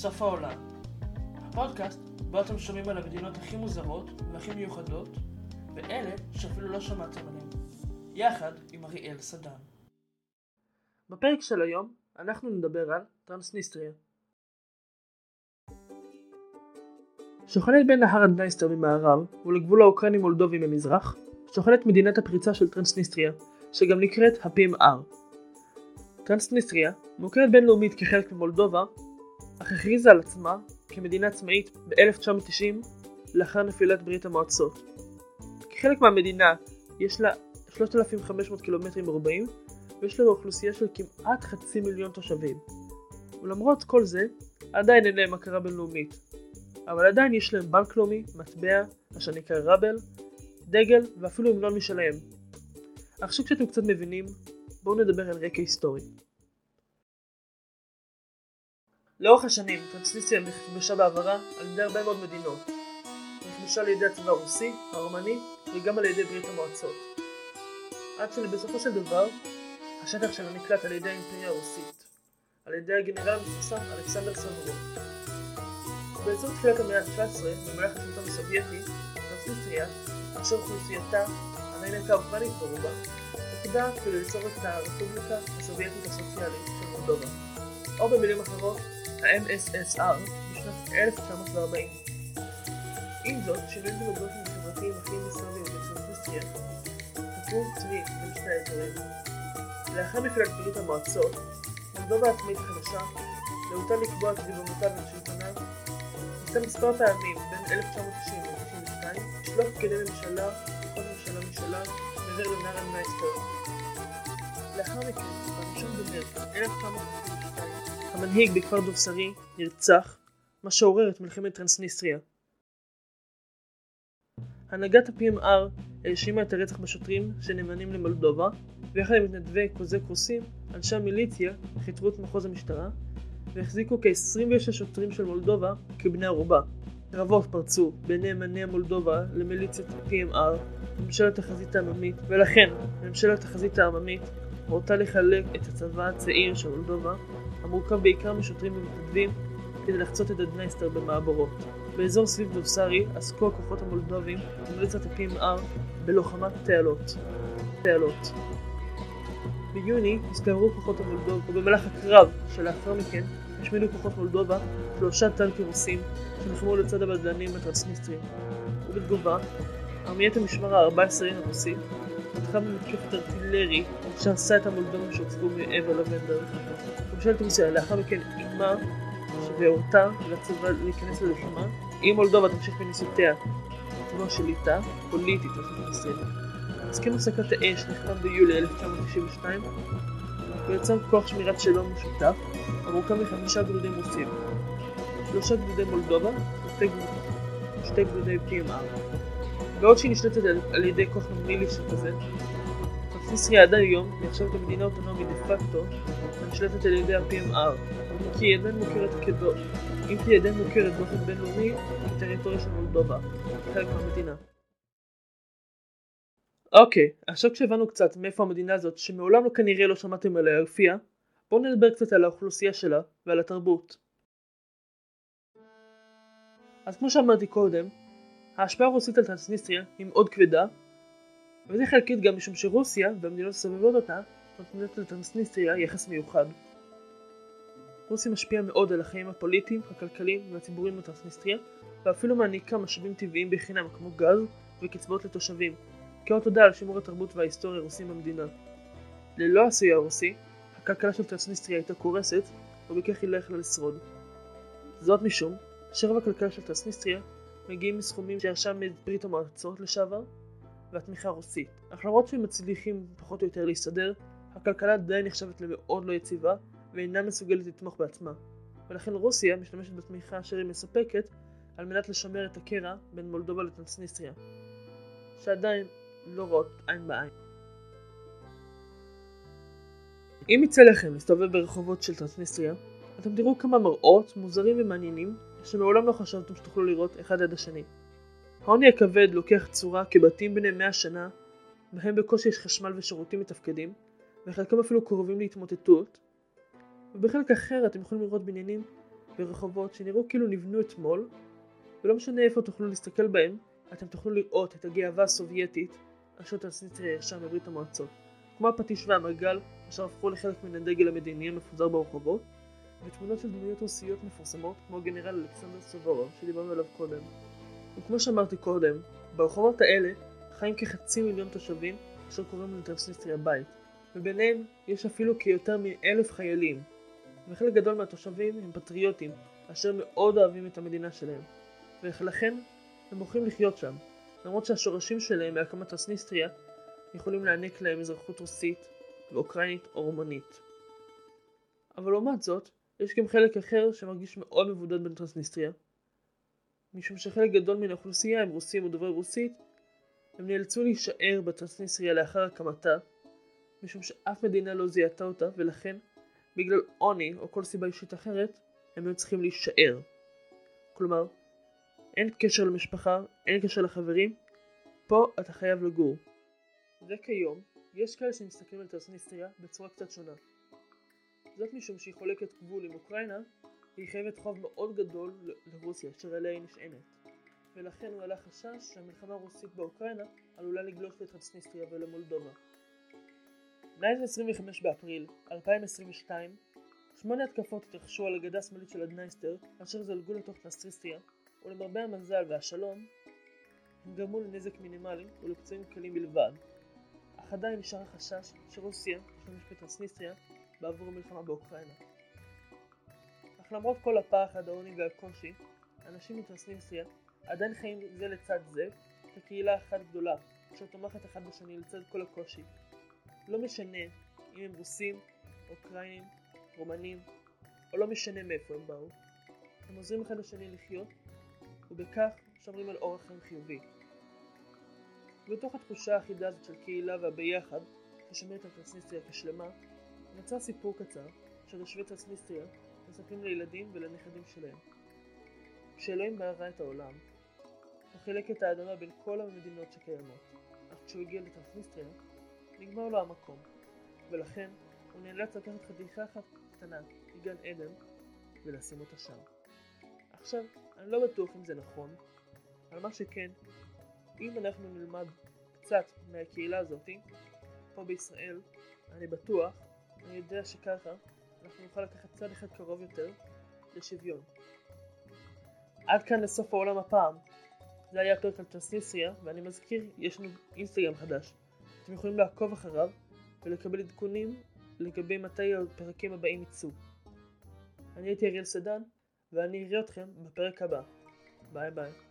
סוף העולם. הפודקאסט בו אתם שומעים על המדינות הכי מוזרות והכי מיוחדות, ואלה שאפילו לא שמעתם עליהן, יחד עם אריאל סדן. בפרק של היום אנחנו נדבר על טרנסניסטריה. שוכנת בין נהר הדנייסטר ממערב ולגבול האוקראיני-מולדובי ממזרח, שוכנת מדינת הפריצה של טרנסניסטריה, שגם נקראת ה-PMR. טרנסניסטריה מוכרת בינלאומית כחלק ממולדובה, הכריזה על עצמה כמדינה עצמאית ב-1990 לאחר נפילת ברית המועצות. כחלק מהמדינה יש לה 3,500 קילומטרים מרובעים ויש לה אוכלוסייה של כמעט חצי מיליון תושבים. ולמרות כל זה, עדיין אין להם הכרה בינלאומית. אבל עדיין יש להם בנק לאומי, מטבע, אשר נקרא ראבל, דגל ואפילו המנון משלהם. עכשיו כשאתם קצת מבינים, בואו נדבר על רקע היסטורי. לאורך השנים טרנסניסטריה נכבשה בעברה על ידי הרבה מאוד מדינות. נכבשה על ידי הצבא הרוסי, הרומני וגם על ידי ברית המועצות. עד שלבסופו של דבר, השטח שלה נקלט על ידי האימפריה הרוסית, על ידי הגנרל המפורסם אלכסנדר סברוב. באזור תחילת המאה ה-19, במהלך השלטון הסובייטי, טרנסניסטריה, אשר אוכלוסייתה עדיין הייתה אופנית ברובה, תפקידה כדי ליצור את הרפובליקה הסובייטית הסוציאלית של מולדובה, או במילים אחרות, ה-MSSR, בשנת 1940. עם זאת, שינויים דמוגרפיים וחברתיים אחרים ישראלים בטרנסניסטריה חקרו צבי בין שני האזורים. לאחר נפילת ברית המועצות, מולדובה עצמאית החדשה, להוטה לקבוע את ריבונותה בין שלטונה, ניסה מספר פעמים בין 1990 ל-1992 לשלוח פקידי ממשלה וכל ממשלה משלה מעבר לנהר הנייסטר. לאחר מכן, ב-1 במרץ 1992, המנהיג בכפר דובסרי נרצח, מה שעורר את מלחמת טרנסניסטריה. הנהגת ה-PMR האשימה את הרצח בשוטרים שנאמנים למולדובה, ויחד עם מתנדבי קוזק רוסים, אנשי המיליציה חיתרו את מחוז המשטרה, והחזיקו כ-26 שוטרים של מולדובה כבני ערובה. קרבות פרצו בין נאמני מולדובה למיליציית PMR, ממשלת החזית העממית, ולכן ממשלת החזית העממית הורתה לחלק את הצבא הצעיר של מולדובה, המורכב בעיקר משוטרים ומתנדבים, כדי לחצות את הדנייסטר במעברות. באזור סביב דובסרי עסקו הכוחות המולדובים ומיליציית ה-PMR בלוחמת תעלות. תעלות. ביוני הסתערו כוחות המולדוב, ובמהלך הקרב שלאחר מכן השמידו כוחות מולדובה שלושה טנקים רוסים שנלחמו לצד הבדלנים הטרנסניסטרים. ובתגובה, ארמיית המשמר ה-14 הרוסי פתחה במתקפת ארטילרי שהרסה את המולדובים שהוצבו מעבר לבנדר. ממשלת רוסיה לאחר מכן אימה והורתה לצבא להיכנס ללחימה. אם מולדובה תמשיך בניסיונותיה לתבוע שליטה פוליטית חלק ישראל. הסכם הפסקת האש נחתם ביולי 1992 ויצר כוח שמירת שלום משותף המורכב מחמישה גדודים רוסים, שלושה גדודי מולדובה ושתי גדודי PMR. בעוד שהיא נשלטת על ידי כוח מילי שכזה, טרנסניסטריה עד היום נחשבת למדינה אוטונומית דה פקטו הנשלטת על ידי ה-PMR, כי היא עדיין מוכרת כדו... אם כי היא עדיין מוכרת באופן בינלאומי כטריטוריה של מולדובה, חלק מהמדינה. אוקיי, עכשיו כשהבנו קצת מאיפה המדינה הזאת, שמעולם לא כנראה לא שמעתם עליה הופיעה, בואו נדבר קצת על האוכלוסייה שלה ועל התרבות. אז כמו שאמרתי קודם, ההשפעה הרוסית על טרנסניסטריה היא מאוד כבדה, וזה חלקית גם משום שרוסיה והמדינות הסובבות אותה נותנות לטרנסניסטריה יחס מיוחד. רוסיה משפיעה מאוד על החיים הפוליטיים, הכלכליים והציבוריים בטרנסניסטריה, ואפילו מעניקה משאבים טבעיים בחינם כמו גז וקצבאות לתושבים, כאות תודה על שימור התרבות וההיסטוריה הרוסים במדינה. ללא הסיוע הרוסי, הכלכלה של טרנסניסטריה הייתה קורסת, ובכך היא לא יכלה לשרוד. זאת משום שרוב הכלכלה של טרנסניסטריה מגיעים מסכומים שירשה מברית המועצות לשעבר, והתמיכה הרוסית. אך למרות שהם מצליחים פחות או יותר להסתדר, הכלכלה עדיין נחשבת למאוד לא יציבה, ואינה מסוגלת לתמוך בעצמה. ולכן רוסיה משתמשת בתמיכה אשר היא מספקת על מנת לשמר את הקרע בין מולדובה לטרנסניסטריה, שעדיין לא רואות עין בעין. אם יצא לכם להסתובב ברחובות של טרנסניסטריה, אתם תראו כמה מראות מוזרים ומעניינים שמעולם לא חשבתם שתוכלו לראות אחד עד השני. העוני הכבד לוקח צורה כבתים בני מאה שנה, בהם בקושי יש חשמל ושירותים מתפקדים, וחלקם אפילו קרובים להתמוטטות, ובחלק אחר אתם יכולים לראות בניינים ורחובות שנראו כאילו נבנו אתמול, ולא משנה איפה תוכלו להסתכל בהם, אתם תוכלו לראות את הגאווה הסובייטית אשר טרנסניסטריה ישר מברית המועצות, כמו הפטיש והמגל אשר הפכו לחלק מן הדגל המדיני המפוזר ברחובות, ותמונות של דמויות רוסיות מפורסמות כמו גנרל אלכסנדר סוברוב שדיברנו עליו קודם. וכמו שאמרתי קודם, ברחובות האלה חיים כחצי מיליון תושבים אשר קוראים לטרנסניסטריה בית, וביניהם יש אפילו כיותר מאלף חיילים, וחלק גדול מהתושבים הם פטריוטים אשר מאוד אוהבים את המדינה שלהם, ולכן הם בוחרים לחיות שם, למרות שהשורשים שלהם בהקמת טרנסניסטריה יכולים להעניק להם אזרחות רוסית ואוקראינית או רומנית. אבל לעומת זאת, יש גם חלק אחר שמרגיש מאוד מבודד בין טרנסניסטריה, משום שחלק גדול מן האוכלוסייה הם רוסים או דוברי רוסית, הם נאלצו להישאר בטרנסניסטריה לאחר הקמתה, משום שאף מדינה לא זיהתה אותה, ולכן, בגלל עוני או כל סיבה אישית אחרת, הם היו צריכים להישאר. כלומר, אין קשר למשפחה, אין קשר לחברים, פה אתה חייב לגור. וכיום, יש כאלה שמסתכלים על טרנסניסטריה בצורה קצת שונה. זאת משום שהיא חולקת גבול עם אוקראינה, והיא חייבת חוב מאוד גדול לרוסיה, אשר עליה היא נשענת. ולכן הוא העלה חשש שהמלחמה הרוסית באוקראינה עלולה לגלוש לטרנסניסטריה ולמולדובה. מאז 25 באפריל 2022, שמונה התקפות התרחשו על הגדה השמאלית של הדנייסטר, אשר זלגו לתוך טרנסניסטריה, ולמרבה המזל והשלום, הם גרמו לנזק מינימלי ולפצועים קלים בלבד, אך עדיין נשאר החשש שרוסיה תשתמש בטרנסניסטריה בעבור המלחמה באוקראינה. אך למרות כל הפחד, העוני והקושי, אנשים מטרנסניסטריה עדיין חיים זה לצד זה כקהילה אחת גדולה, אשר תומכת אחד בשני לצד כל הקושי. לא משנה אם הם רוסים, אוקראינים, רומנים, או לא משנה מאיפה הם באו, הם עוזרים אחד לשני לחיות, ובכך שומרים על אורח חיים חיובי. ובתוך התחושה האחידה הזאת של קהילה והביחד, ששומר את הטרנסניסטריה כשלמה, נוצר סיפור קצר של תושבי טרנסניסטריה מספרים לילדים ולנכדים שלהם. כשאלוהים ברא את העולם, הוא חילק את האדמה בין כל המדינות שקיימות, אך כשהוא הגיע לטרנסניסטריה, נגמר לו המקום, ולכן הוא נאלץ לקחת חתיכה אחת קטנה מגן עדן ולשים אותה שם. עכשיו, אני לא בטוח אם זה נכון, אבל מה שכן, אם אנחנו נלמד קצת מהקהילה הזאתי, פה בישראל, אני בטוח, אני יודע שככה אנחנו נוכל לקחת צד אחד קרוב יותר לשוויון. עד כאן לסוף העולם הפעם. זה היה פרק על טרנסניסטריה, ואני מזכיר, יש לנו אינסטגרם חדש. אתם יכולים לעקוב אחריו ולקבל עדכונים לגבי מתי הפרקים הבאים יצאו. אני הייתי אריאל סדן, ואני אראה אתכם בפרק הבא. ביי ביי.